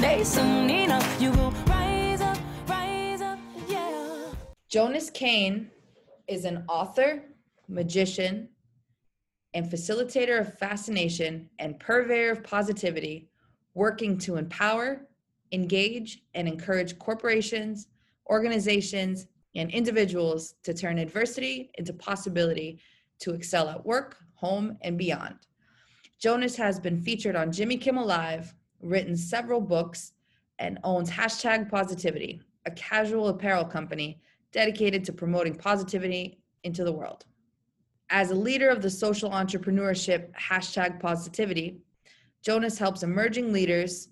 Someday, soon enough, you will rise up, rise up, yeah. Jonas Cain is an author, magician, and facilitator of fascination and purveyor of positivity, working to empower, engage, and encourage corporations, organizations, and individuals to turn adversity into possibility to excel at work, home, and beyond. Jonas has been featured on Jimmy Kimmel Live, written several books, and owns Hashtag Positivity, a casual apparel company dedicated to promoting positivity into the world. As a leader of the social entrepreneurship hashtag positivity, Jonas helps emerging leaders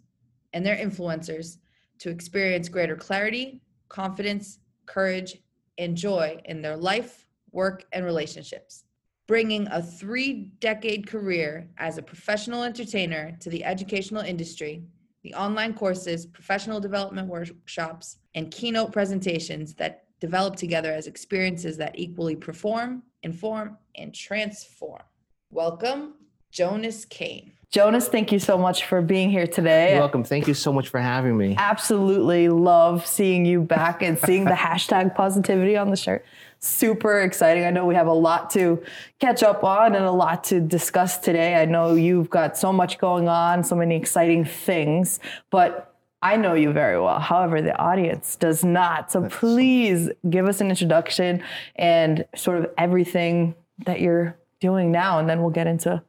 and their influencers to experience greater clarity, confidence, courage, and joy in their life, work, and relationships. Bringing a three decade career as a professional entertainer to the educational industry, the online courses, professional development workshops, and keynote presentations that develop together as experiences that equally perform, inform, and transform. Welcome, Jonas Cain. Jonas, thank you so much for being here today. You're welcome. Thank you so much for having me. Absolutely love seeing you back and seeing the hashtag positivity on the shirt. Super exciting. I know we have a lot to catch up on and a lot to discuss today. I know you've got so much going on, so many exciting things, but I know you very well. However, the audience does not. So please give us an introduction and sort of everything that you're doing now, and then we'll get into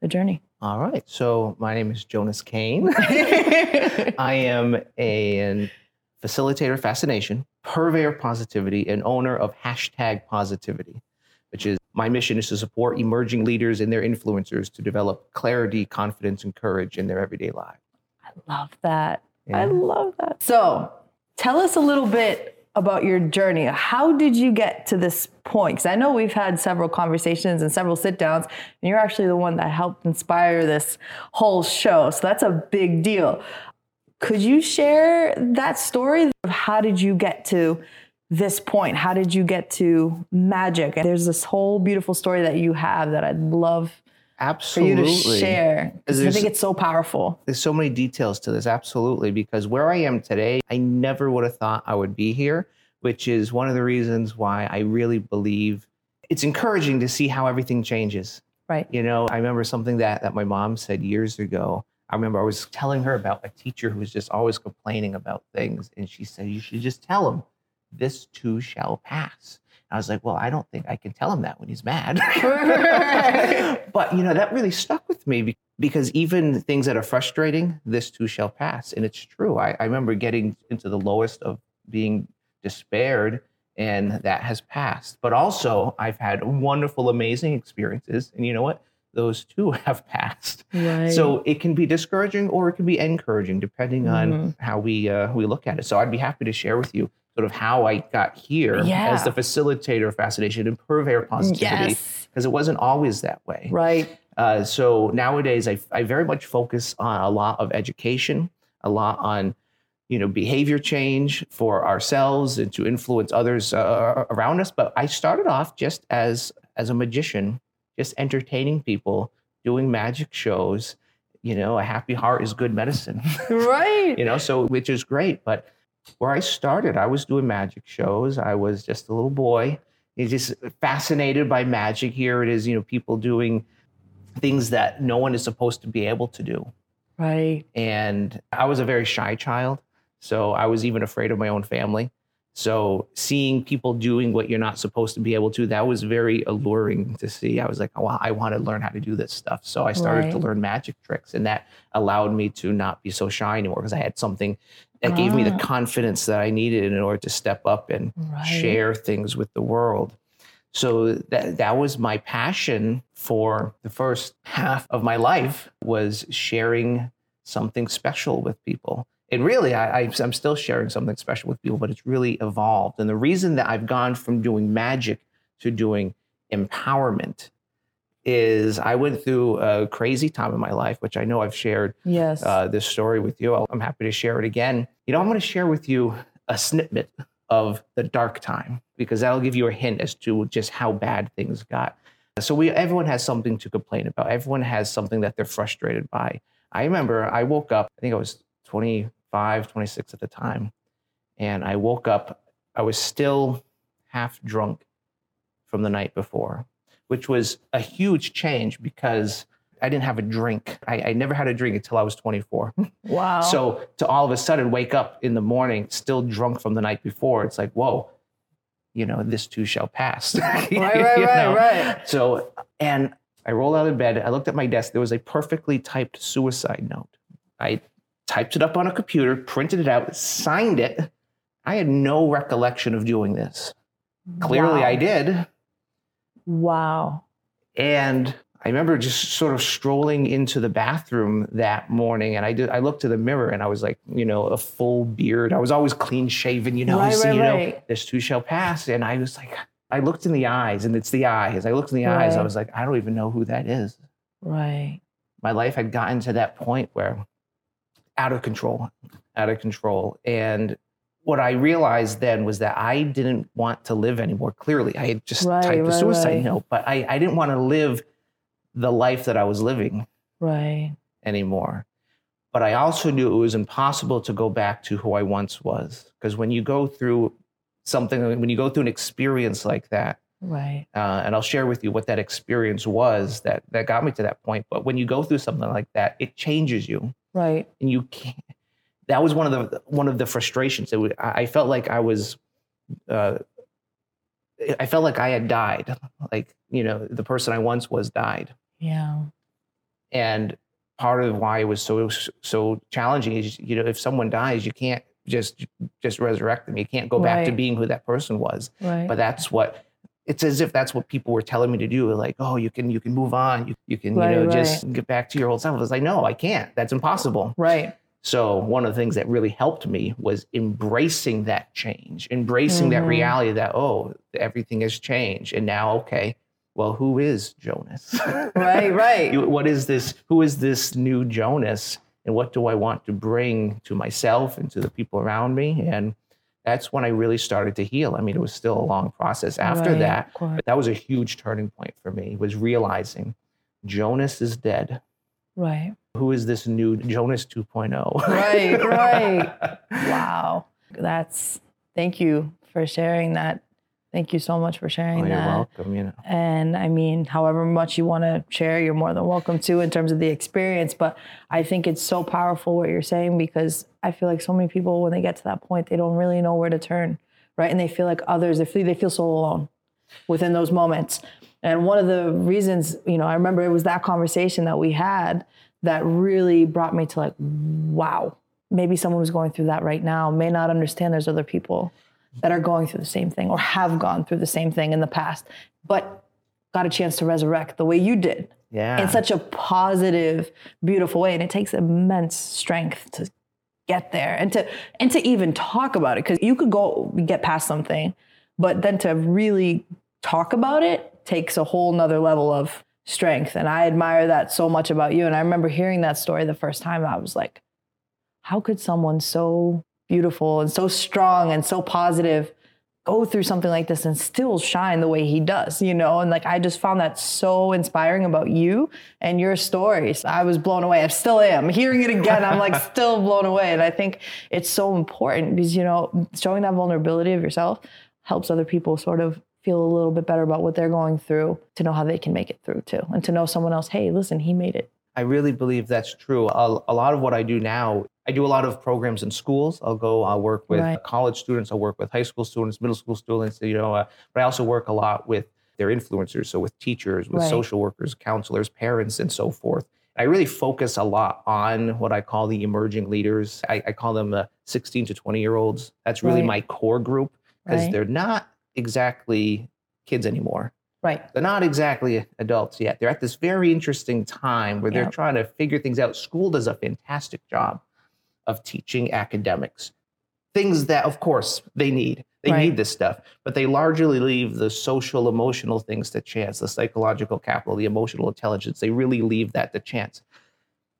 the journey. All right. So my name is Jonas Cain. I am a, an facilitator of fascination, purveyor of positivity, and owner of hashtag positivity, which is my mission is to support emerging leaders and their influencers to develop clarity, confidence, and courage in their everyday lives. I love that. I love that. So, tell us a little bit about your journey. How did you get to this point? Because I know we've had several conversations and several sit downs, and you're actually the one that helped inspire this whole show. So, that's a big deal. Could you share that story of how did you get to this point? How did you get to magic? And there's this whole beautiful story that you have that I'd love for you to share. I think it's so powerful. There's so many details to this, absolutely, because where I am today, I never would have thought I would be here, which is one of the reasons why I really believe it's encouraging to see how everything changes. Right. You know, I remember something that, that my mom said years ago. I remember I was telling her about a teacher who was just always complaining about things. And she said, You should just tell him, this too shall pass. I was like, Well, I don't think I can tell him that when he's mad. but, you know, that really stuck with me because even things that are frustrating, this too shall pass. And it's true. I, I remember getting into the lowest of being despaired and that has passed. But also, I've had wonderful, amazing experiences. And you know what? Those too have passed. Right. So it can be discouraging or it can be encouraging depending on Mhm. how we uh, we look at it. So I'd be happy to share with you sort of how I got here Yeah. as the facilitator of fascination and purveyor of positivity Yes. because it wasn't always that way. Right. Uh, so nowadays, I, I very much focus on a lot of education, a lot on you know behavior change for ourselves and to influence others uh, around us. But I started off just as as a magician, just entertaining people, doing magic shows. You know, a happy heart is good medicine. Right. you know, so which is great. But where I started, I was doing magic shows. I was just a little boy, You're just fascinated by magic. Here it is, you know, people doing things that no one is supposed to be able to do. Right. And I was a very shy child, so I was even afraid of my own family. So seeing people doing what you're not supposed to be able to, that was very alluring to see. I was like, oh, wow, I want to learn how to do this stuff. So I started to learn magic tricks, and that allowed me to not be so shy anymore because I had something that gave me the Ah. confidence that I needed in order to step up and Right. share things with the world. So that that was my passion for the first half of my life was sharing something special with people. And really, I, I, I'm still sharing something special with people, but it's really evolved. And the reason that I've gone from doing magic to doing empowerment is I went through a crazy time in my life, which I know I've shared Yes. uh, this story with you. I'm happy to share it again. You know, I'm going to share with you a snippet of the dark time because that'll give you a hint as to just how bad things got. So we everyone has something to complain about. Everyone has something that they're frustrated by. I remember I woke up, I think I was 25, 26 at the time, and I woke up I was still half drunk from the night before, which was a huge change because I didn't have a drink. I, I never had a drink until I was 24. wow. So to all of a sudden wake up in the morning still drunk from the night before, it's like, whoa, you know, this too shall pass. right, right, right, right. So, and I rolled out of bed. I looked at my desk. There was a perfectly typed suicide note. I typed it up on a computer, printed it out, signed it. I had no recollection of doing this. Clearly, Wow. I did. Wow. And I remember just sort of strolling into the bathroom that morning, and I did. I looked to the mirror, and I was like, you know, a full beard. I was always clean shaven, you know. Right, so, right, you know, right. this too shall pass. And I was like, I looked in the eyes, and it's the eyes. I looked in the eyes. I was like, I don't even know who that is. Right. My life had gotten to that point where out of control, out of control, and what I realized then was that I didn't want to live anymore. Clearly, I had just Right, typed a suicide right. note, but I, I didn't want to live the life that I was living Right. anymore. But I also knew it was impossible to go back to who I once was. Because when you go through something, when you go through an experience like that, Right. uh, and I'll share with you what that experience was that, that got me to that point. But when you go through something like that, it changes you. Right. And you can't. That was one of the one of the frustrations. It was, I felt like I was, uh, I felt like I had died. Like you know, the person I once was died Yeah. and part of why it was so so challenging is you know if someone dies you can't just just resurrect them you can't go back to being who that person was Right. but that's what it's as if that's what people were telling me to do like oh you can you can move on you, you can Right, you know right. just get back to your old self i was like no i can't that's impossible right. so one of the things that really helped me was embracing that change embracing that Mhm. reality that oh everything has changed and now okay well who is jonas Right. Right. what is this who is this new jonas and what do i want to bring to myself and to the people around me and that's when i really started to heal i mean it was still a long process after Right, that but that was a huge turning point for me was realizing jonas is dead Right. who is this new jonas 2.0 Right, right. Wow. That's thank you for sharing that. Thank you so much for sharing oh, you're that. welcome you know And I mean, however much you want to share, you're more than welcome to in terms of the experience. But I think it's so powerful what you're saying because I feel like so many people, when they get to that point, they don't really know where to turn, right? And they feel like others, they feel, they feel so alone within those moments. And one of the reasons, you know, I remember it was that conversation that we had that really brought me to like, wow, maybe someone who's going through that right now may not understand there's other people that are going through the same thing or have gone through the same thing in the past, but got a chance to resurrect the way you did yeah in such a positive, beautiful way. And it takes immense strength to get there and to and to even talk about it. Because you could go get past something, but then to really talk about it takes a whole nother level of strength. And I admire that so much about you. And I remember hearing that story the first time. I was like, how could someone so beautiful and so strong and so positive go through something like this and still shine the way he does, you know? And like, I just found that so inspiring about you and your stories. I was blown away. I still am. Hearing it again, I'm like still blown away. And I think it's so important because, you know, showing that vulnerability of yourself helps other people sort of feel a little bit better about what they're going through to know how they can make it through too. And to know someone else, hey, listen, he made it. I really believe that's true. A, a lot of what I do now, I do a lot of programs in schools. I'll go, I'll work with Right. Uh, college students, I'll work with high school students, middle school students, you know, uh, but I also work a lot with their influencers. So with teachers, with Right. social workers, counselors, parents, and so forth. I really focus a lot on what I call the emerging leaders. I, I call them the 16 to 20 year olds. That's really Right. my core group because they're not exactly kids anymore. Right. They're not exactly adults yet. They're at this very interesting time where they're Yep. trying to figure things out. School does a fantastic job of teaching academics things that, of course, they need. They Right. need this stuff, but they largely leave the social, emotional things to chance, the psychological capital, the emotional intelligence. They really leave that to chance.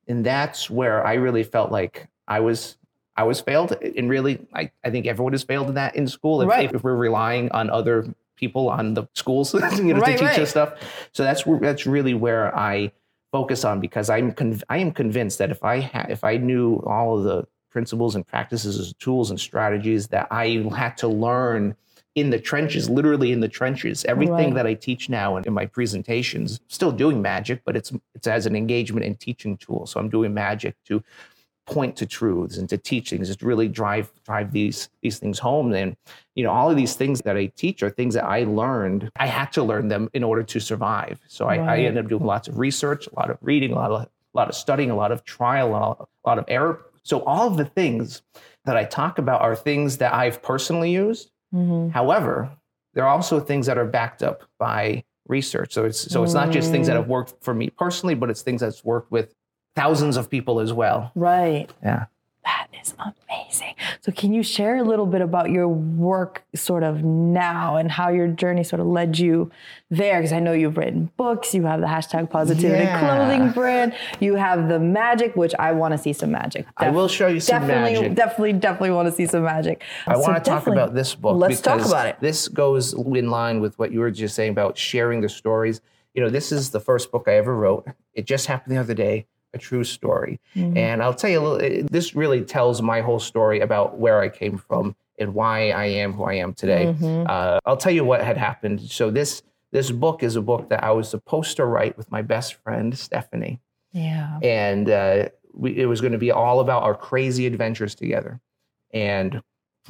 And that's where I really felt like I was. I was failed, and really, I, I think everyone has failed in that in school. If, Right. if we're relying on other people on the schools, you know, Right, to teach right. us stuff. So that's that's really where I focus on because I'm conv- I am convinced that if I ha- if I knew all of the principles and practices, and tools and strategies that I had to learn in the trenches, literally in the trenches, everything Right. that I teach now in, in my presentations, still doing magic, but it's it's as an engagement and teaching tool. So I'm doing magic to point to truths and to teach things, just really drive drive these these things home. And you know, all of these things that I teach are things that I learned. I had to learn them in order to survive. So I, I ended up doing lots of research, a lot of reading, a lot of a lot of studying, a lot of trial, a lot, a lot of error. So all of the things that I talk about are things that I've personally used. Mhm. However, there are also things that are backed up by research. So it's so it's not just things that Mm. have worked for me personally, but it's things that's worked with thousands of people as well. Right. Yeah. That is amazing. So, can you share a little bit about your work sort of now and how your journey sort of led you there? Because I know you've written books, you have the hashtag positivity Yeah. clothing brand, you have the magic, which I want to see some magic. I will show you some definitely, magic. definitely, definitely definitely want to see some magic. I So want to talk about this book. Let's talk about it. This goes in line with what you were just saying about sharing the stories. You know, this is the first book I ever wrote. It just happened the other day, a true story. Mm-hmm. And I'll tell you a little, this really tells my whole story about where I came from and why I am who I am today. Mm-hmm. Uh, I'll tell you what had happened. So this this book is a book that I was supposed to write with my best friend Stephanie Yeah. and uh, we, it was going to be all about our crazy adventures together. And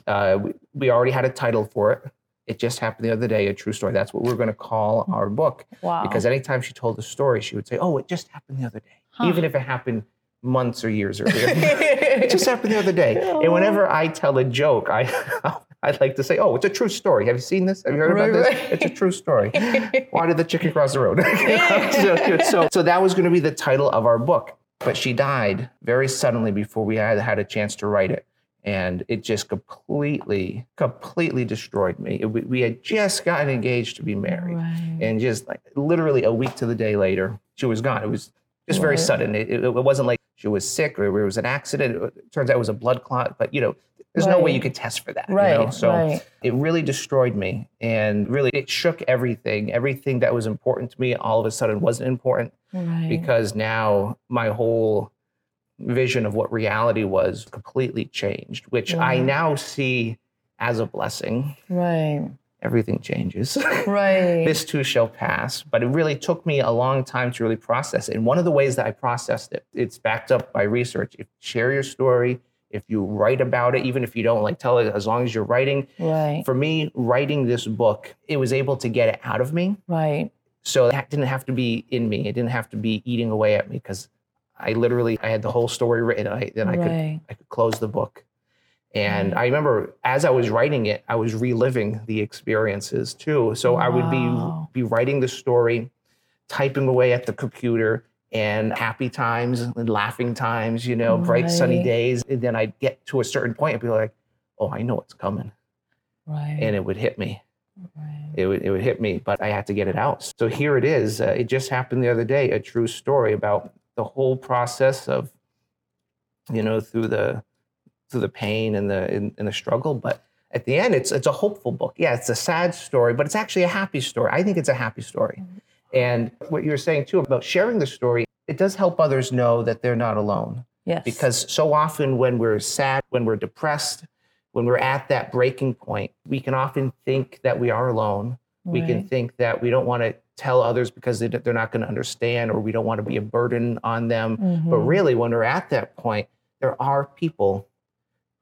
uh, we, we already had a title for it. It just happened the other day, a true story. That's what we're going to call our book. Wow. Because anytime she told a story, she would say, "Oh, it just happened the other day," even if it happened months or years earlier. it just happened the other day. And whenever I tell a joke, I I like to say, "Oh, it's a true story. Have you seen this? Have you heard about Right, this? right. It's a true story." Why did the chicken cross the road? So, so, so that was going to be the title of our book. But she died very suddenly before we had had a chance to write it. And it just completely, completely destroyed me. It- we, we had just gotten engaged to be married. Right. And just like literally a week to the day later, she was gone. It was just very Right. sudden. It, it, wasn't like she was sick or it was an accident. It turns out it was a blood clot. But, you know, there's no way you could test for that. Right, You know? So right. it really destroyed me and really it shook everything everything that was important to me all of a sudden wasn't important Right. because now my whole vision of what reality was completely changed which i now see as a blessing right. Everything changes Right. this too shall pass but it really took me a long time to really process it and one of the ways that i processed it it's backed up by research if you share your story if you write about it even if you don't like tell it as long as you're writing right. for me, writing this book, it was able to get it out of me. Right. So that didn't have to be in me. It didn't have to be eating away at me because I literally I had the whole story written. I, then I could I could close the book. And I remember as I was writing it, I was reliving the experiences too. So I would be be writing the story, typing away at the computer, and happy times and laughing times, you know, bright sunny days. And then I'd get to a certain point and be like, oh, I know what's coming. Right. And it would hit me right. it would, it would hit me, but I had to get it out. So here it is. Uh, it just happened the other day, a true story about the whole process of, you know, through the through the pain and the and, and the struggle. But at the end, it's it's a hopeful book. Yeah, it's a sad story, but it's actually a happy story. I think it's a happy story. And what you were saying too about sharing the story, it does help others know that they're not alone Yes. because so often when we're sad, when we're depressed, when we're at that breaking point, we can often think that we are alone. We can think that we don't want to tell others because they, they're not going to understand or we don't want to be a burden on them. But Mhm. really, when we're at that point, there are people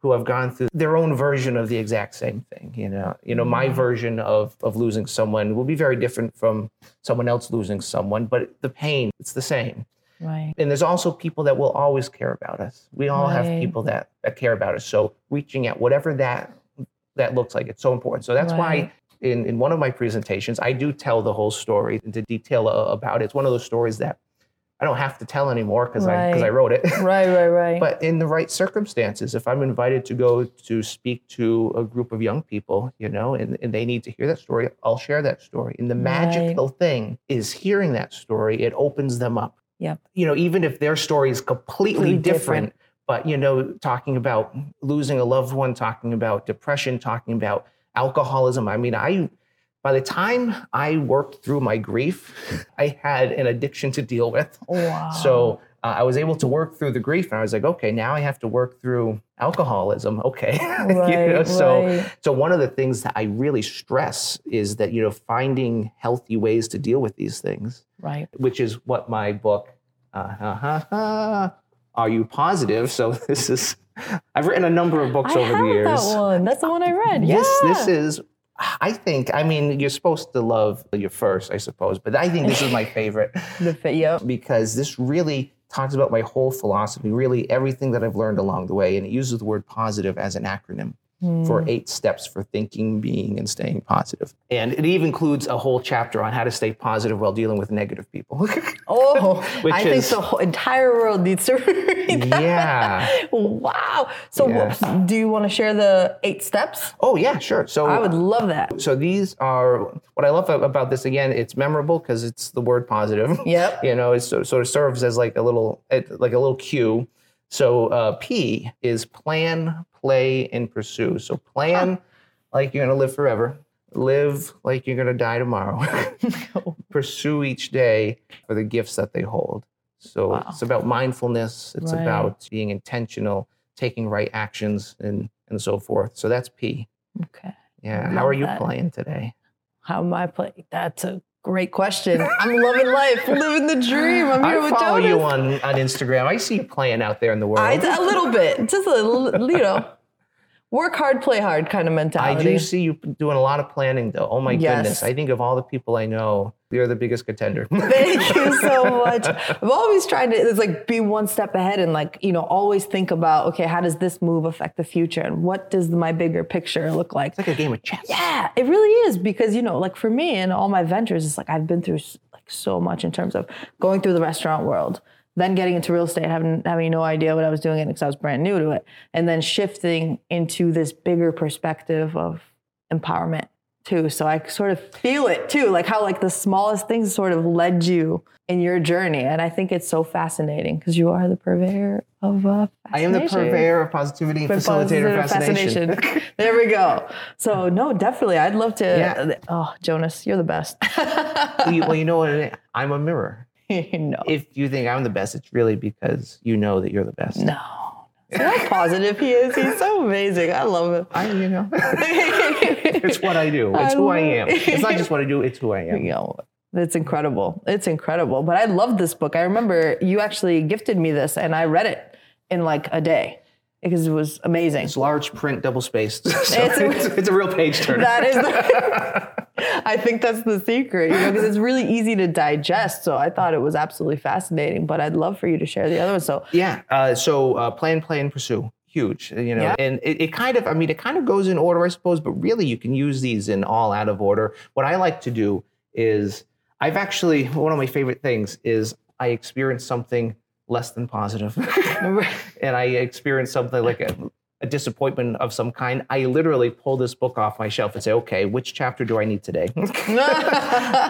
who have gone through their own version of the exact same thing. You know, you know, my version of of losing someone will be very different from someone else losing someone, but the pain it's the same. Right. And there's also people that will always care about us. We all have people that that care about us. So reaching out, whatever that that looks like, it's so important. So that's why in, in one of my presentations, I do tell the whole story into detail uh, about it. It's one of those stories that I don't have to tell anymore because I because I wrote it. Right, right, right. but in the right circumstances, if I'm invited to go to speak to a group of young people, you know, and, and they need to hear that story, I'll share that story. And the magical thing is hearing that story, it opens them up. Yep. You know, even if their story is completely Completely different, different. but you know, talking about losing a loved one, talking about depression, talking about alcoholism. I mean, I by the time I worked through my grief, I had an addiction to deal with. wow. So uh, I was able to work through the grief, and I was like, okay, now I have to work through alcoholism. Okay, You Right, know, so right. so one of the things that I really stress is that you know finding healthy ways to deal with these things, right. which is what my book. Uh, uh, uh, uh, are you positive? So this is. I've written a number of books I over the years. that one. That's the one I read. Yes, yeah. this is. I think. I mean, you're supposed to love your first, I suppose, but I think this is my favorite the fit. Yep. because this really talks about my whole philosophy, really everything that I've learned along the way. And it uses the word positive as an acronym Hmm. for eight steps for thinking, being, and staying positive. And it even includes a whole chapter on how to stay positive while dealing with negative people. Oh, Which I think the whole entire world needs to read that. Yeah. Wow. So, Yes. what- do you want to share the eight steps? oh, yeah, sure. So I would love that. so these are what I love about this again, it's memorable because it's the word positive. Yep. you know, it sort sort of serves as like a little it- like a little cue. So uh, P is plan, play, and pursue. So plan like you're gonna live forever. Live like you're gonna die tomorrow. no. pursue each day for the gifts that they hold. So Wow. it's about mindfulness. It's Right. about being intentional, taking right actions, and and so forth. So that's P. Okay. Yeah. How are you that. playing today? How am I playing? That's a great question. I'm loving life, living the dream. I'm here I with follow Jonas. you on, on Instagram. I see you playing out there in the world. I, a little bit, just a little, you know, work hard, play hard kind of mentality. I do see you doing a lot of planning, though. Oh my Yes. goodness! I think of all the people I know, you're the biggest contender. Thank you so much. I'm always trying to it's like be one step ahead and like, you know, always think about, okay, how does this move affect the future? And what does my bigger picture look like? It's like a game of chess. Yeah, it really is because you know, like for me and all my ventures, it's like I've been through like so much in terms of going through the restaurant world, then getting into real estate, having having no idea what I was doing because I was brand new to it, and then shifting into this bigger perspective of empowerment too. So I sort of feel it too, like how like the smallest things sort of led you in your journey, and I think it's so fascinating because you are the purveyor of uh, I am the purveyor of positivity and facilitator of Positive fascination. there we go. So no, definitely, I'd love to. Yeah. Oh, Jonas, you're the best. well, you, well, you know what? I'm a mirror. no, If you think I'm the best, it's really because you know that you're the best. no. How positive he is. He's so amazing. I love him. I, you know, it's what I do. It's I who I am. It's not just what I do. It's who I am. you know, it's incredible. It's incredible. But I love this book. I remember you actually gifted me this, and I read it in like a day because it was amazing. It's large print, double spaced. So It's it's, a- it's, a real page turner. That is, the, I think that's the secret, you know, because it's really easy to digest. So I thought it was absolutely fascinating. But I'd love for you to share the other one. So Yeah. Uh, so uh, plan, play, and pursue. Huge, you know, Yeah. and it, it kind of, I mean, it kind of goes in order, I suppose, but really you can use these in all out of order. What I like to do is, I've actually, one of my favorite things is I experience something less than positive, and I experience something like a, a disappointment of some kind. I literally pull this book off my shelf and say, okay, which chapter do I need today?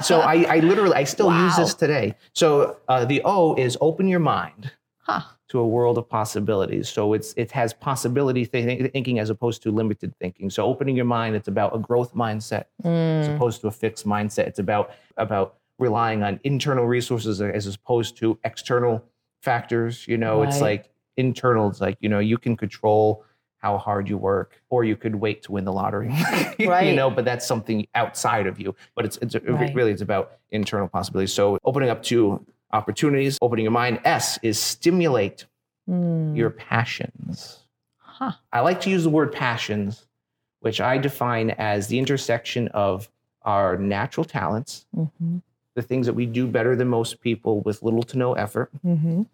so I, I literally, I still use this today. So uh, the O is open your mind Huh. to a world of possibilities. So it's it has possibility thi- thinking as opposed to limited thinking. So opening your mind, it's about a growth mindset as Mm. opposed to a fixed mindset. It's about about relying on internal resources as opposed to external factors. You know, it's like internal. It's like you know you can control how hard you work, or you could wait to win the lottery. right. you know, but that's something outside of you. But it's it's Right. really it's about internal possibilities. So opening up to opportunities, opening your mind. S is stimulate Mm. your passions. Huh. I like to use the word passions, which I define as the intersection of our natural talents, Mhm. the things that we do better than most people with little to no effort. Mhm.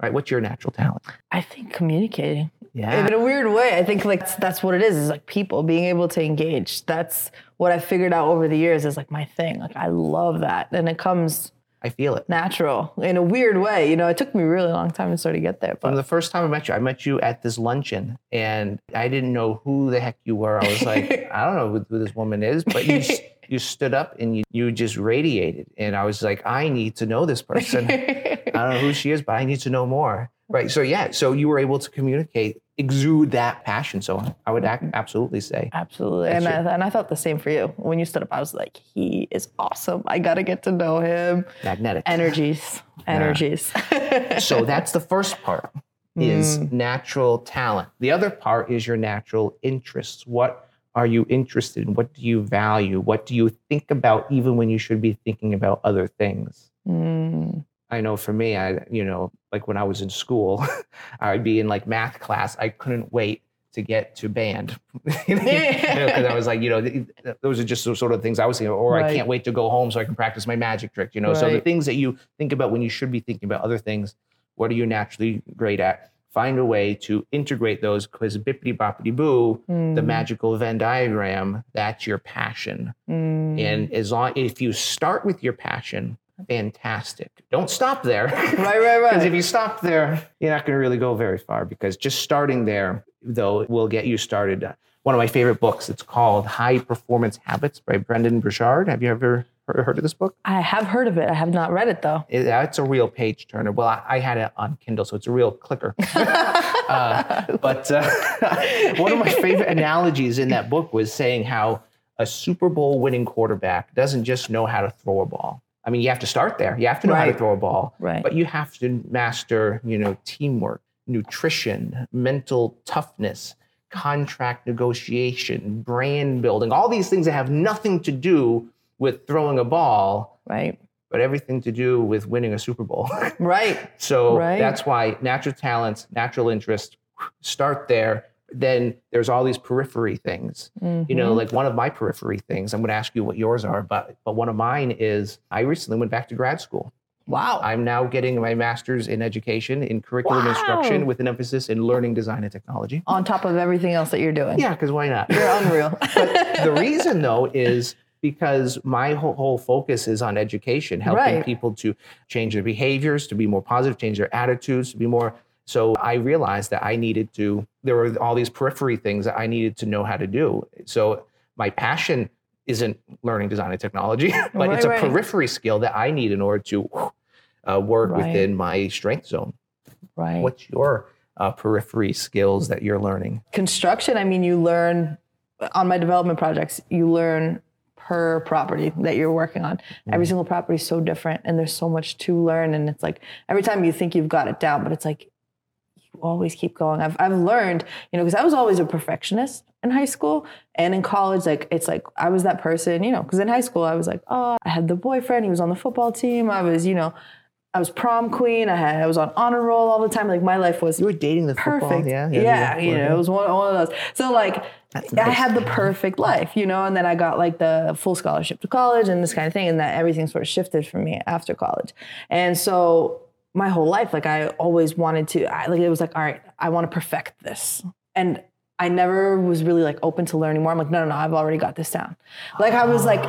Right? What's your natural talent? I think communicating Yeah. In a weird way, I think like that's what it is. Is like people being able to engage. That's what I figured out over the years is like my thing. Like I love that, and it comes I feel it. natural in a weird way. You know, it took me a really long time to sort of get there, From the first time I met you, I met you at this luncheon, and I didn't know who the heck you were. I was like, I don't know who, this woman is, but you you stood up and you you just radiated, and I was like, I need to know this person. I don't know who she is, but I need to know more. Right. So yeah. So you were able to communicate, exude that passion. So I would ac- absolutely say Absolutely. And I, and I thought the same for you. When you stood up, I was like, he is awesome. I got to get to know him. magnetic. Energies, energies. so that's the first part is Mm. natural talent. The other part is your natural interests. What are you interested in? What do you value? What do you think about even when you should be thinking about other things? Mm. I know for me, I, you know, like when I was in school, I'd be in like math class. I couldn't wait to get to band. you know, because I was like, you know, th- th- those are just the sort of things I was thinking, or I can't wait to go home so I can practice my magic trick, you know? So the things that you think about when you should be thinking about other things, what are you naturally great at? Find a way to integrate those because bippity boppity boo, the Mm. magical Venn diagram, that's your passion. Mm. And as long if you start with your passion, fantastic. Don't stop there. right, right, right. Because if you stop there, you're not going to really go very far. Because just starting there, though, will get you started. One of my favorite books. It's called High Performance Habits by Brendon Burchard. Have you ever heard of this book? I have heard of it. I have not read it though. It, uh, it's a real page turner. Well, I, I had it on Kindle, so it's a real clicker. uh, but uh, one of my favorite analogies in that book was saying how a Super Bowl winning quarterback doesn't just know how to throw a ball. I mean, you have to start there. You have to know how to throw a ball, Right. but you have to master, you know, teamwork, nutrition, mental toughness, contract negotiation, brand building, all these things that have nothing to do with throwing a ball, Right. but everything to do with winning a Super Bowl. Right. so Right. that's why natural talents, natural interest, start there. Then there's all these periphery things. You Mm-hmm. know, like one of my periphery things, I'm going to ask you what yours are, but but one of mine is I recently went back to grad school. Wow. I'm now getting my master's in education in curriculum Wow. instruction with an emphasis in learning design and technology. On top of everything else that you're doing. Yeah, because why not? You're unreal. the reason though is because my whole, whole focus is on education helping Right. people to change their behaviors to be more positive change their attitudes to be more so i realized that i needed to there were all these periphery things that i needed to know how to do so my passion isn't learning design and technology but it's a Right, right. periphery skill that i need in order to uh, work Right. within my strength zone right. what's your uh, periphery skills that you're learning construction i mean you learn on my development projects you learn per property that you're working on every single property is so different and there's so much to learn and it's like every time you think you've got it down but it's like always keep going i've, I've learned you know because i was always a perfectionist in high school and in college like it's like i was that person you know because in high school i was like oh i had the boyfriend he was on the football team i was you know I was prom queen. I had I was on honor roll all the time. Like my life was you were dating the football perfect. yeah Yeah, you know, it was one, one of those. So like, That's I had the perfect life, you know, and then I got like the full scholarship to college and this kind of thing, and that everything sort of shifted for me after college. And so my whole life, like I always wanted to, I, like it was like, all right, I want to perfect this, and I never was really like open to learning more. I'm like, no, no, no, I've already got this down. Like I was like,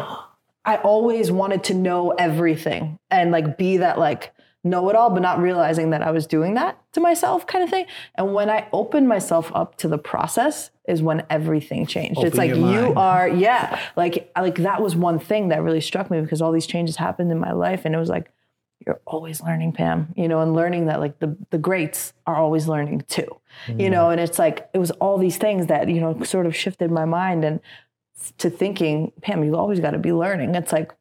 I always wanted to know everything and like be that like know it all, but not realizing that I was doing that to myself kind of thing. And when I opened myself up to the process is when everything changed. it's like you are, yeah, like like that was one thing that really struck me because all these changes happened in my life and it was like you're always learning, Pam, you know, and learning that like the the greats are always learning too. You mm. know, and it's like it was all these things that, you know, sort of shifted my mind and to thinking, Pam, you always got to be learning. It's like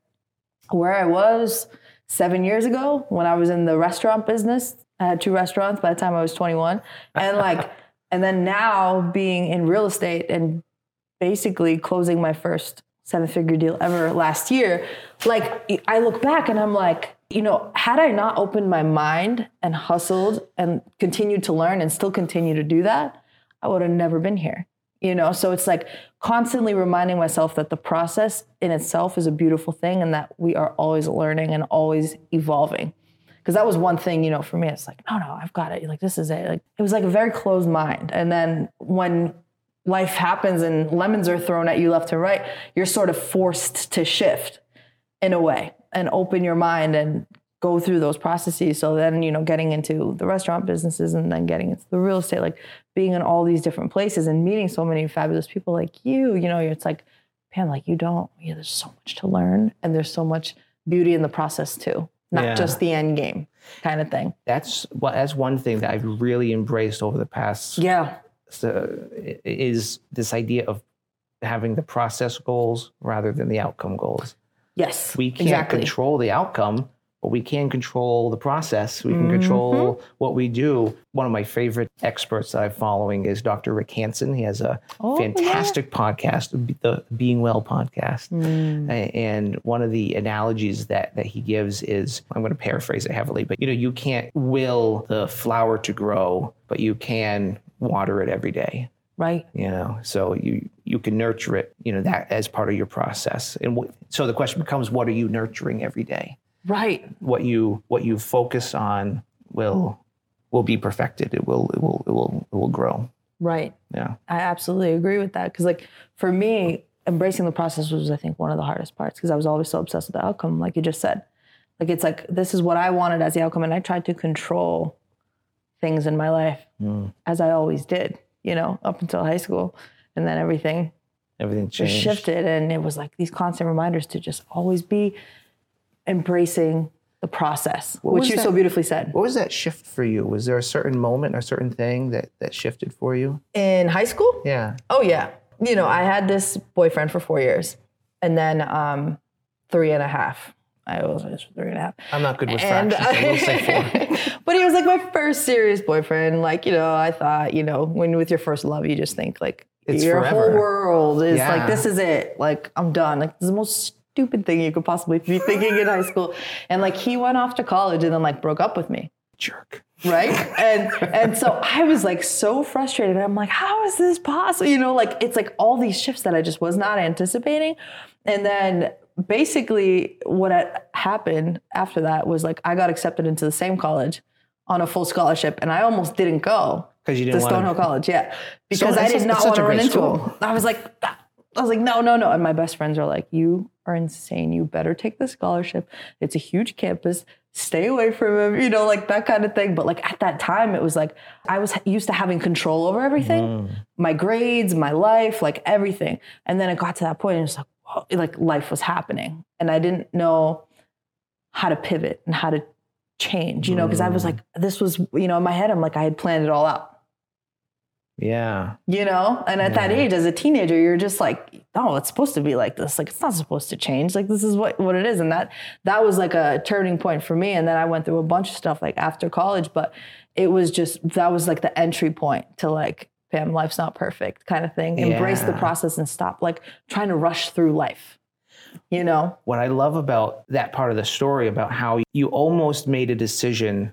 where I was seven years ago when I was in the restaurant business. I had two restaurants by the time I was 21. And like, and then now being in real estate and basically closing my first seven figure deal ever last year, like I look back and I'm like, you know, had I not opened my mind and hustled and continued to learn and still continue to do that, I would have never been here. You know, so it's like constantly reminding myself that the process in itself is a beautiful thing and that we are always learning and always evolving. because that was one thing, you know, for me. It's like, no, no, I've got it. Like this is it. Like it was like a very closed mind. And then when life happens and lemons are thrown at you left and right, you're sort of forced to shift in a way and open your mind and go through those processes. So then, you know, getting into the restaurant businesses and then getting into the real estate, like being in all these different places and meeting so many fabulous people like you, you know, it's like, Pam, like you don't, yeah, there's so much to learn and there's so much beauty in the process too, not Yeah. just the end game kind of thing. That's well, that's one thing that I've really embraced over the past Yeah. so, is this idea of having the process goals rather than the outcome goals. Yes. We can't exactly. control the outcome, but we can control the process. We can control Mm-hmm. what we do. One of my favorite experts that I'm following is Dr. Rick Hanson. He has a Oh, yeah. fantastic podcast, the Being Well podcast. Mm. And one of the analogies that, that he gives is I'm going to paraphrase it heavily, but you know, you can't will the flower to grow, but you can water it every day Right. you know so you you can nurture it you know that as part of your process and so the question becomes what are you nurturing every day Right. what you what you focus on will will be perfected it will it will it will it will grow Right. yeah I absolutely agree with that. Cause like for me, embracing the process was I think one of the hardest parts because I was always so obsessed with the outcome, like you just said. Like it's like this is what I wanted as the outcome, and I tried to control things in my life mm. as I always did, you know, up until high school. And then everything everything just changed shifted and it was like these constant reminders to just always be embracing the process, which was you so beautifully said. what was that shift for you was there a certain moment or a certain thing that that shifted for you In high school? yeah Oh yeah. You know, I had this boyfriend for four years, and then um, three and a half. I was three and a half. i'm not good with And fractions so we'll say four but he was like my first serious boyfriend. Like you know, I thought you know when with your first love, you just think like It's your whole world is Yeah. like this is it. Like I'm done. Like this is the most stupid thing you could possibly be thinking in high school. And like he went off to college and then like broke up with me jerk right and and so i was like so frustrated i'm like how is this possible you know like it's like all these shifts that i just was not anticipating and then basically what had happened after that was like i got accepted into the same college on a full scholarship and i almost didn't go because you to didn't want Stonehill College, yeah, because So I did not want to run great into school. him. I was like, I was like, no, no, no. And my best friends are like, you are insane. You better take the scholarship. It's a huge campus. Stay away from him. You know, like that kind of thing. But like at that time, it was like I was used to having control over everything, Mm. my grades, my life, like everything. And then it got to that point, and it's like, like life was happening, and I didn't know how to pivot and how to change. You know, because I was like, mm. this was, you know, in my head, I'm like, I had planned it all out. Yeah. You know? And at that age as a teenager you're just like oh it's supposed to be like this. Like it's not supposed to change. Like this is what what it is. And that that was like a turning point for me. And then i went through a bunch of stuff like after college but it was just that was like the entry point to like Pam, life's not perfect kind of thing. Embrace the process and stop like trying to rush through life you know? What I love about that part of the story about how you almost made a decision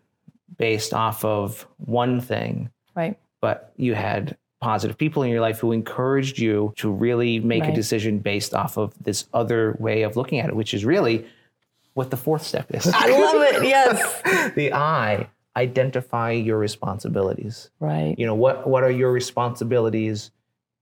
based off of one thing, right. but you had positive people in your life who encouraged you to really make a decision based off of this other way of looking at it, which is really what the fourth step is. i love it yes. The I identify your responsibilities. right You know, what what are your responsibilities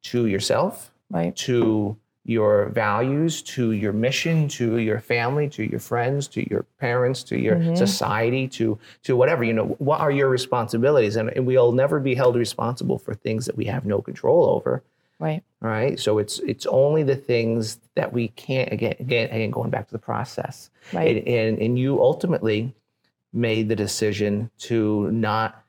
to yourself? right to your values, to your mission, to your family, to your friends, to your parents, to your Mm-hmm. society, to to whatever. You know, what are your responsibilities? And, and we'll never be held responsible for things that we have no control over. right All right. So it's it's only the things that we can't again again, again going back to the process. Right. And, and and you ultimately made the decision to not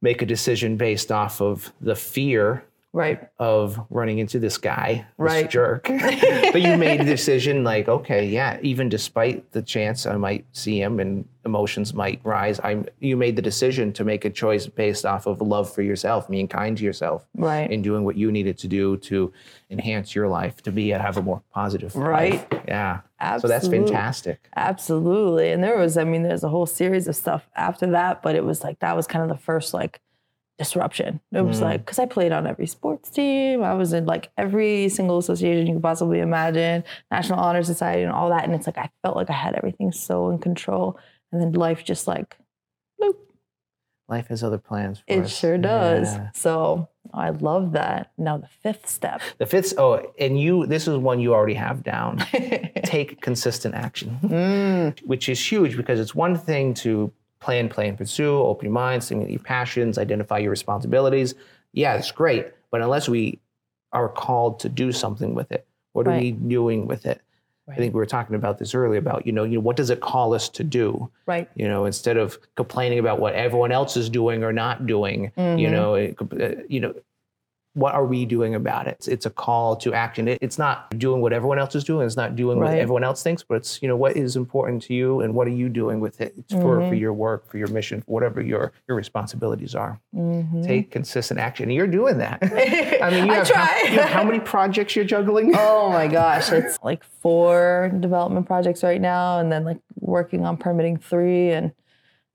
make a decision based off of the fear right of running into this guy, Right. this jerk. but you made the decision like, okay, yeah, even despite the chance I might see him and emotions might rise, I'm you made the decision to make a choice based off of love for yourself, being kind to yourself, Right. and doing what you needed to do to enhance your life, to be have a more positive Right. life. Yeah. So that's fantastic. Absolutely. And there was, I mean, there's a whole series of stuff after that, but it was like that was kind of the first like disruption. It was Mm. like because I played on every sports team, I was in like every single association you could possibly imagine, National Honor Society and all that. And it's like I felt like I had everything so in control. and then life just like bloop, Life has other plans for it us. sure does. Yeah. So I love that. Now the fifth step. The fifth, oh, and you, this is one you already have down. Take consistent action, Mm, which is huge because it's one thing to plan, plan, pursue, open your mind, stimulate your passions, identify your responsibilities. Yeah, it's great. But unless we are called to do something with it, what are we doing with it? I think we were talking about this earlier about, you know, you know, what does it call us to do? right. you know instead of complaining about what everyone else is doing or not doing you Mhm. know it, uh, you know what are we doing about it? It's, it's a call to action. It, it's not doing what everyone else is doing. It's not doing what everyone else thinks but it's you know what is important to you and what are you doing with it it's for, Mm-hmm. for your work for your mission whatever your your responsibilities are. Mhm. take consistent action. And you're doing that. I mean you I have, try. How, you have how many projects you're juggling? Oh my gosh, it's like four development projects right now, and then like working on permitting three, and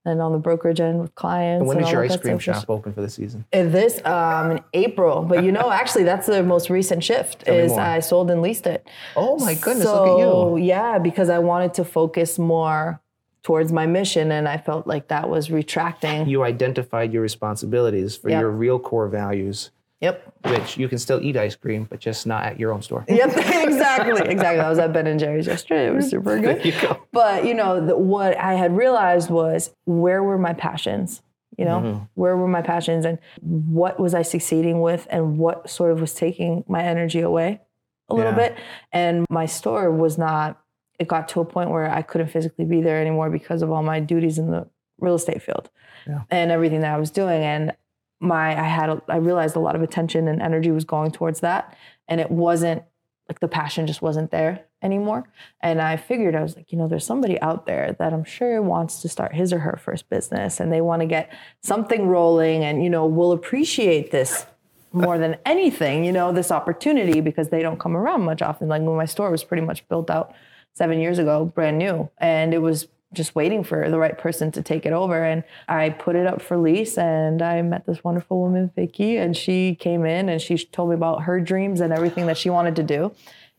then on the brokerage end with clients. and when and is all your ice cream shop open for the season Uh, This um, in April, but you know, actually, that's the most recent shift. me is. I sold and leased it. oh my goodness so, look at you Yeah, because I wanted to focus more towards my mission, and I felt like that was retracting. you identified your responsibilities for Yep. your real core values Yep. which you can still eat ice cream, but just not at your own store. Yep, exactly, exactly. I was at Ben and Jerry's yesterday. It was super good. You. But you know, the, what I had realized was where were my passions? You know, Mm-hmm. where were my passions, and what was I succeeding with, and what sort of was taking my energy away a little Yeah. bit. And my store was not. It got to a point where I couldn't physically be there anymore because of all my duties in the real estate field Yeah. and everything that I was doing. And my, I had, I realized a lot of attention and energy was going towards that, and it wasn't like the passion just wasn't there anymore. And I figured I was like, you know, there's somebody out there that I'm sure wants to start his or her first business and they want to get something rolling and, you know, will appreciate this more than anything, you know, this opportunity because they don't come around much often. Like when my store was pretty much built out seven years ago, brand new. And it was just waiting for the right person to take it over. And I put it up for lease and I met this wonderful woman, Vicky, and she came in and she told me about her dreams and everything that she wanted to do.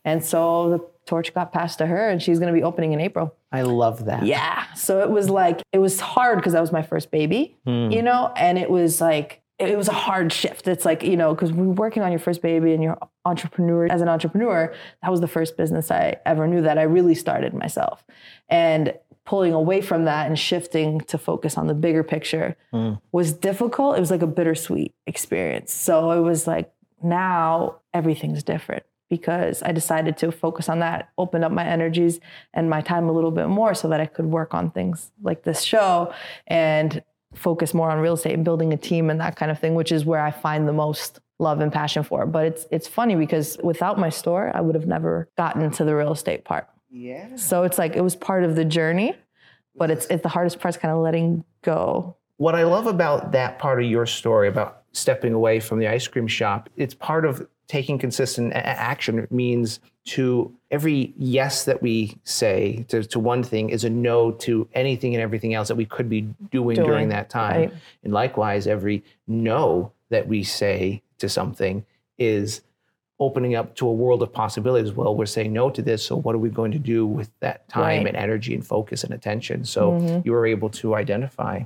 And so the torch got passed to her and she's going to be opening in April. I love that. Yeah. So it was like, it was hard because that was my first baby, hmm. you know, and it was like, it was a hard shift. It's like, you know, because we're working on your first baby and you're entrepreneur as an entrepreneur, that was the first business I ever knew that I really started myself. And pulling away from that and shifting to focus on the bigger picture mm. was difficult. It was like a bittersweet experience. So it was like now everything's different because I decided to focus on that, open up my energies and my time a little bit more so that I could work on things like this show and focus more on real estate and building a team and that kind of thing, which is where I find the most love and passion for. But it's it's funny because without my store, I would have never gotten to the real estate part. Yeah. So it's like it was part of the journey, but it's it's the hardest part is kind of letting go. What I love about that part of your story about stepping away from the ice cream shop, it's part of taking consistent a- action. It means to every yes that we say to, to one thing is a no to anything and everything else that we could be doing, Doing, during that time. right. And likewise, every no that we say to something is opening up to a world of possibilities. Well, we're saying no to this, so what are we going to do with that time Right. and energy and focus and attention? So Mm-hmm. you were able to identify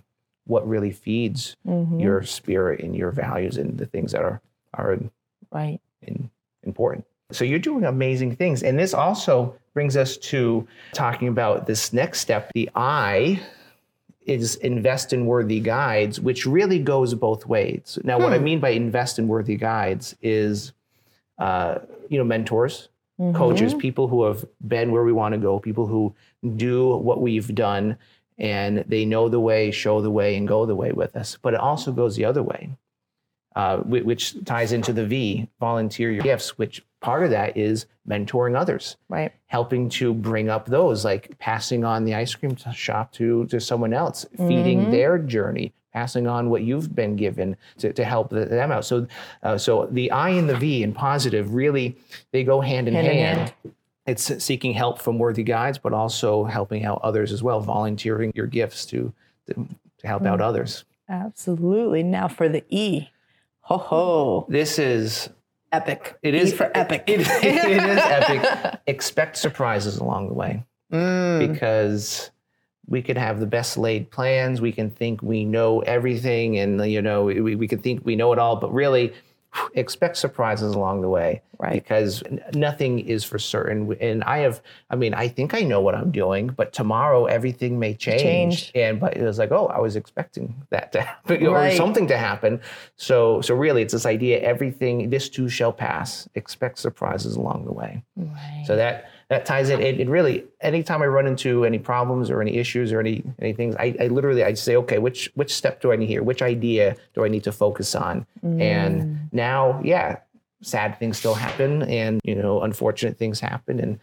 what really feeds Mm-hmm. your spirit and your values and the things that are are Right. in, important. So you're doing amazing things, and this also brings us to talking about this next step. The I is invest in worthy guides, which really goes both ways. Now, what I Hmm. mean by invest in worthy guides is, uh, you know, mentors, Mm-hmm. coaches, people who have been where we want to go, people who do what we've done and they know the way, show the way, and go the way with us. But it also goes the other way, uh, which ties into the V, volunteer your gifts, which part of that is mentoring others, Right. helping to bring up those, like passing on the ice cream shop to, to someone else, feeding their journey. Passing on what you've been given to, to help them out. So, uh, so the I and the V in positive really they go hand in Hand in hand hand. it's seeking help from worthy guides, but also helping out others as well, volunteering your gifts to to, to help out others. Absolutely. Now for the E. Ho ho. This is Epic. it E for epic. It, it is epic. Expect surprises along the way Mm. because we could have the best laid plans. We can think we know everything, and you know, we, we can think we know it all, but really expect surprises along the way Right. because nothing is for certain and i have i mean i think i know what i'm doing but tomorrow everything may change, Change. and but it was like oh i was expecting that to happen or Right. something to happen so so really it's this idea everything this too shall pass expect surprises along the way Right. so that that ties in. It, it really anytime I run into any problems or any issues or any any things, I, I literally I say, okay, which which step do I need here? Which idea do I need to focus on? And mm. now, yeah, sad things still happen, and you know, unfortunate things happen, and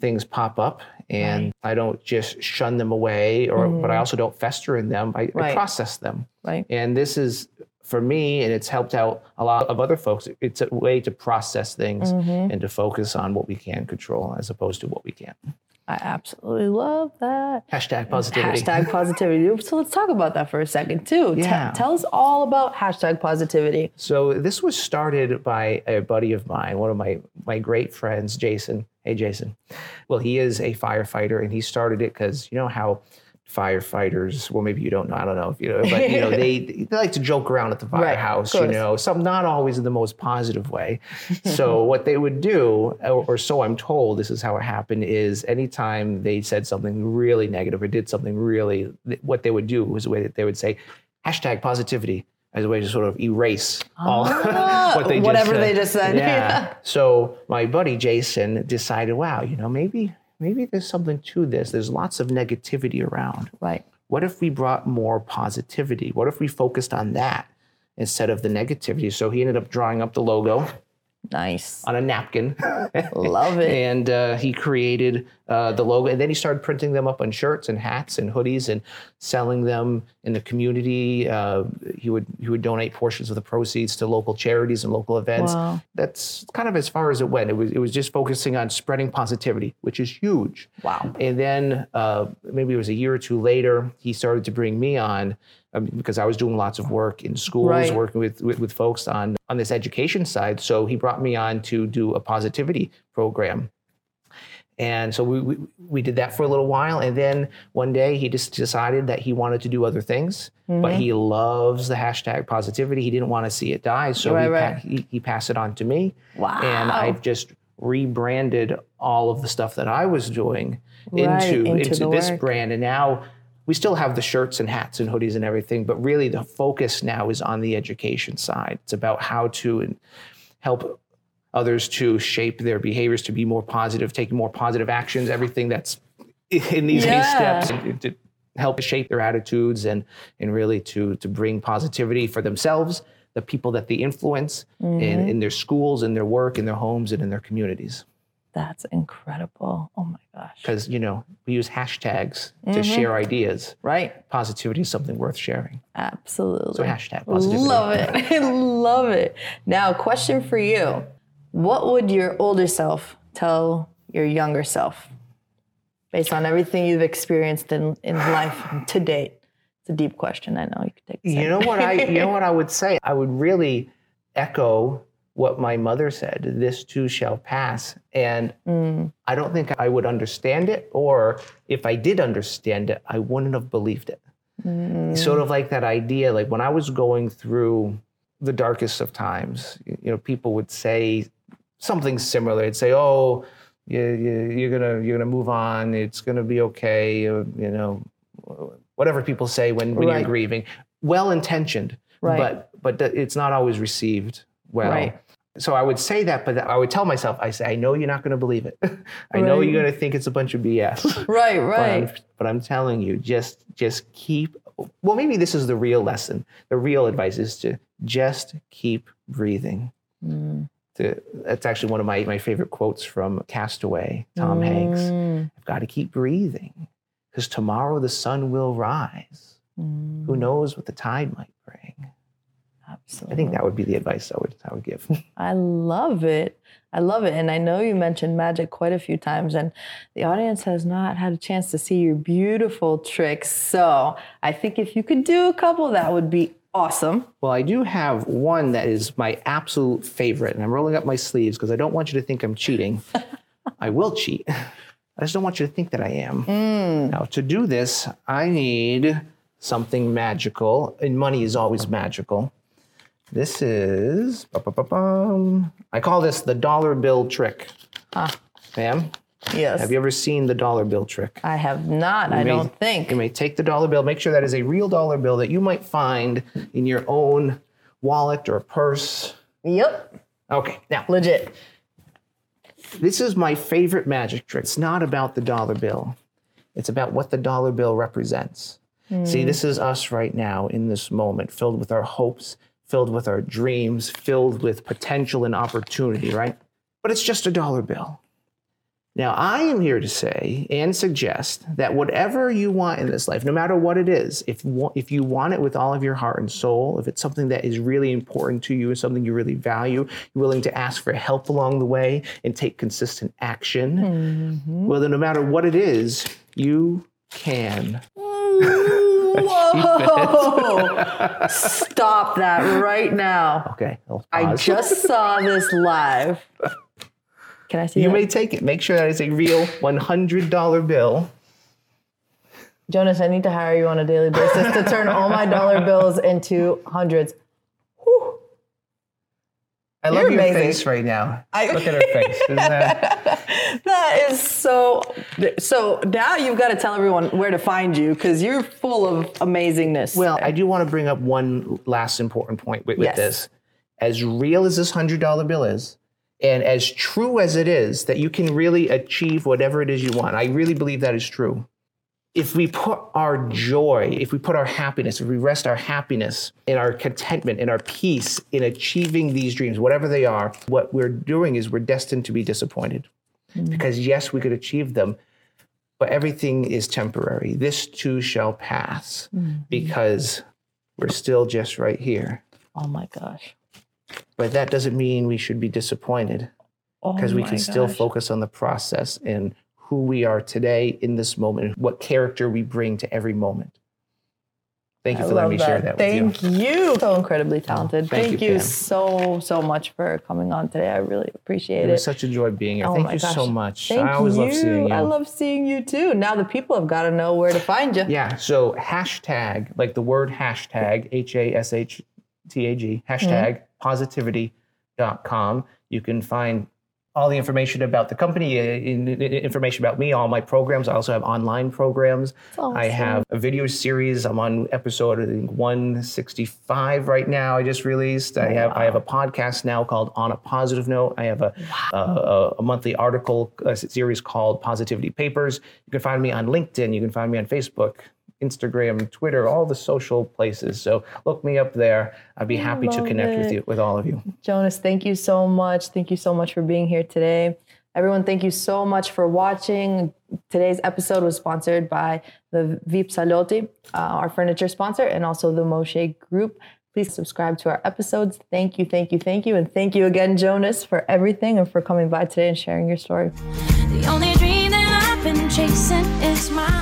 things pop up, and I don't just shun them away, or but I mm-hmm. also don't fester in them. I, I process them. Right. And this is for me, and it's helped out a lot of other folks. It's a way to process things Mm-hmm. and to focus on what we can control as opposed to what we can't. I absolutely love that. Hashtag positivity. Hashtag positivity. So let's talk about that for a second too. Yeah. tell us all about hashtag positivity. So this was started by a buddy of mine, one of my my great friends, Jason. Hey, Jason. Well, he is a firefighter, and he started it because you know how firefighters. Well, maybe you don't know. I don't know if you know, but you know they they like to joke around at the Right, firehouse. you know, some not always in the most positive way. So what they would do, or, or so I'm told, this is how it happened: is anytime they said something really negative or did something really, what they would do was the way that they would say hashtag positivity as a way to sort of erase all ah, what they just whatever said. they just said. Yeah. so my buddy Jason decided, wow, you know, maybe maybe there's something to this. There's lots of negativity around. Right. What if we brought more positivity? What if we focused on that instead of the negativity? So he ended up drawing up the logo Nice. on a napkin. Love it. and uh, he created uh, the logo and then he started printing them up on shirts and hats and hoodies and selling them in the community uh, he would he would donate portions of the proceeds to local charities and local events Wow. that's kind of as far as it went it was it was just focusing on spreading positivity which is huge Wow. and then uh, maybe it was a year or two later, he started to bring me on um, because I was doing lots of work in schools, Right. working with, with with folks on on this education side. So he brought me on to do a positivity program. And so we, we, we did that for a little while. And then one day he just decided that he wanted to do other things, but he mm-hmm. loves the hashtag positivity. He didn't want to see it die. So Right, he, right. pa- he, he passed it on to me. Wow. And I've just rebranded all of the stuff that I was doing Right, into, into into, this work. brand. And now we still have the shirts and hats and hoodies and everything, but really the focus now is on the education side. It's about how to help others to shape their behaviors to be more positive, taking more positive actions, everything that's in these Yeah. steps to help shape their attitudes and and really to to bring positivity for themselves, the people that they influence Mm-hmm. in, in their schools, in their work, in their homes, and in their communities. That's incredible. Oh my gosh. Because you know, we use hashtags Mm-hmm. to share ideas. Right. Positivity is something worth sharing. Absolutely. So hashtag positivity. Love it. I love it. Now, question for you. What would your older self tell your younger self based on everything you've experienced in, in life to date? It's a deep question. I know you could take You know what I you know what I would say? I would really echo what my mother said, this too shall pass. And Mm. I don't think I would understand it, or if I did understand it, I wouldn't have believed it. Mm. Sort of like that idea, like when I was going through the darkest of times, you know, people would say something similar. They'd say, "Oh, you, you, you're gonna you're gonna move on. It's gonna be okay." uh, You know, whatever people say when, when Right. you're grieving, well intentioned, Right. but but it's not always received well. Right. So I would say that, but I would tell myself, I say, I know you're not going to believe it. I know you're going to think it's a bunch of BS. Right, But I'm, right. but I'm telling you, just just keep. Well, maybe this is the real lesson. The real advice is to just keep breathing. Mm. To, that's actually one of my, my favorite quotes from Castaway, Tom Hanks. Mm. I've got to keep breathing because tomorrow the sun will rise. Mm. Who knows what the tide might bring? Absolutely. I think that would be the advice I would I would give. I love it. I love it. And I know you mentioned magic quite a few times, and the audience has not had a chance to see your beautiful tricks. So I think if you could do a couple, that would be awesome. Well, I do have one that is my absolute favorite, and I'm rolling up my sleeves because I don't want you to think I'm cheating. I will cheat. I just don't want you to think that I am. Mm. Now, to do this, I need something magical, and money is always magical. This is. I call this the dollar bill trick. Pam, Yes. have you ever seen the dollar bill trick? I have not, I may- don't think. You may take the dollar bill, make sure that is a real dollar bill that you might find in your own wallet or purse. Yep. Okay, now Legit. this is my favorite magic trick. It's not about the dollar bill, it's about what the dollar bill represents. Hmm. See, this is us right now in this moment, filled with our hopes, filled with our dreams, filled with potential and opportunity, right? But it's just a dollar bill. Now, I am here to say and suggest that whatever you want in this life, no matter what it is, if, if you want it with all of your heart and soul, if it's something that is really important to you and something you really value, you're willing to ask for help along the way and take consistent action, mm-hmm. well, then no matter what it is, you can. Whoa! Stop that right now. Okay, I just saw this live. Can I see You that? may take it. Make sure that it's a real $100 bill. Jonas, I need to hire you on a daily basis to turn all my dollar bills into hundreds. I love You're your amazing. face right now. I- Look at her face. Isn't that? That is so. So now you've got to tell everyone where to find you because you're full of amazingness. Well, I do want to bring up one last important point with, with Yes. this. As real as this $100 bill is, and as true as it is that you can really achieve whatever it is you want, I really believe that is true. If we put our joy, if we put our happiness, if we rest our happiness in our contentment, in our peace, in achieving these dreams, whatever they are, what we're doing is we're destined to be disappointed. Mm-hmm. Because yes, we could achieve them, but everything is temporary. This too shall pass mm-hmm. because we're still just right here. oh my gosh. But that doesn't mean we should be disappointed Oh because we my can still focus on the process and who we are today in this moment, and what character we bring to every moment. Thank you I for letting me love share that. that with Thank you. you. So incredibly talented. thank thank you, you, so so much for coming on today. I really appreciate It it. was such a joy being here. Oh Thank you so much. Thank I always you. love seeing you. I love seeing you too. Now the people have got to know where to find you. Yeah. So hashtag, like the word hashtag, H A S H T A G, hashtag positivity.com. You can find all the information about the company, uh, in, in- information about me, all my programs. I also have online programs. I have a video series. I'm on episode I think 165 right now. I just released. I have I have a podcast now called On a Positive Note. I have a a, a monthly article uh series called Positivity Papers. You can find me on LinkedIn. You can find me on Facebook. Instagram, Twitter, all the social places. So look me up there. I'd be happy to love connect with you, with all of you. Jonas, thank you so much. Thank you so much for being here today. Everyone, thank you so much for watching. Today's episode was sponsored by the Vip Salotti, uh, our furniture sponsor, and also the Moshe Group. Please subscribe to our episodes. Thank you, thank you, thank you. And thank you again, Jonas, for everything and for coming by today and sharing your story. The only dream that I've been chasing is my own.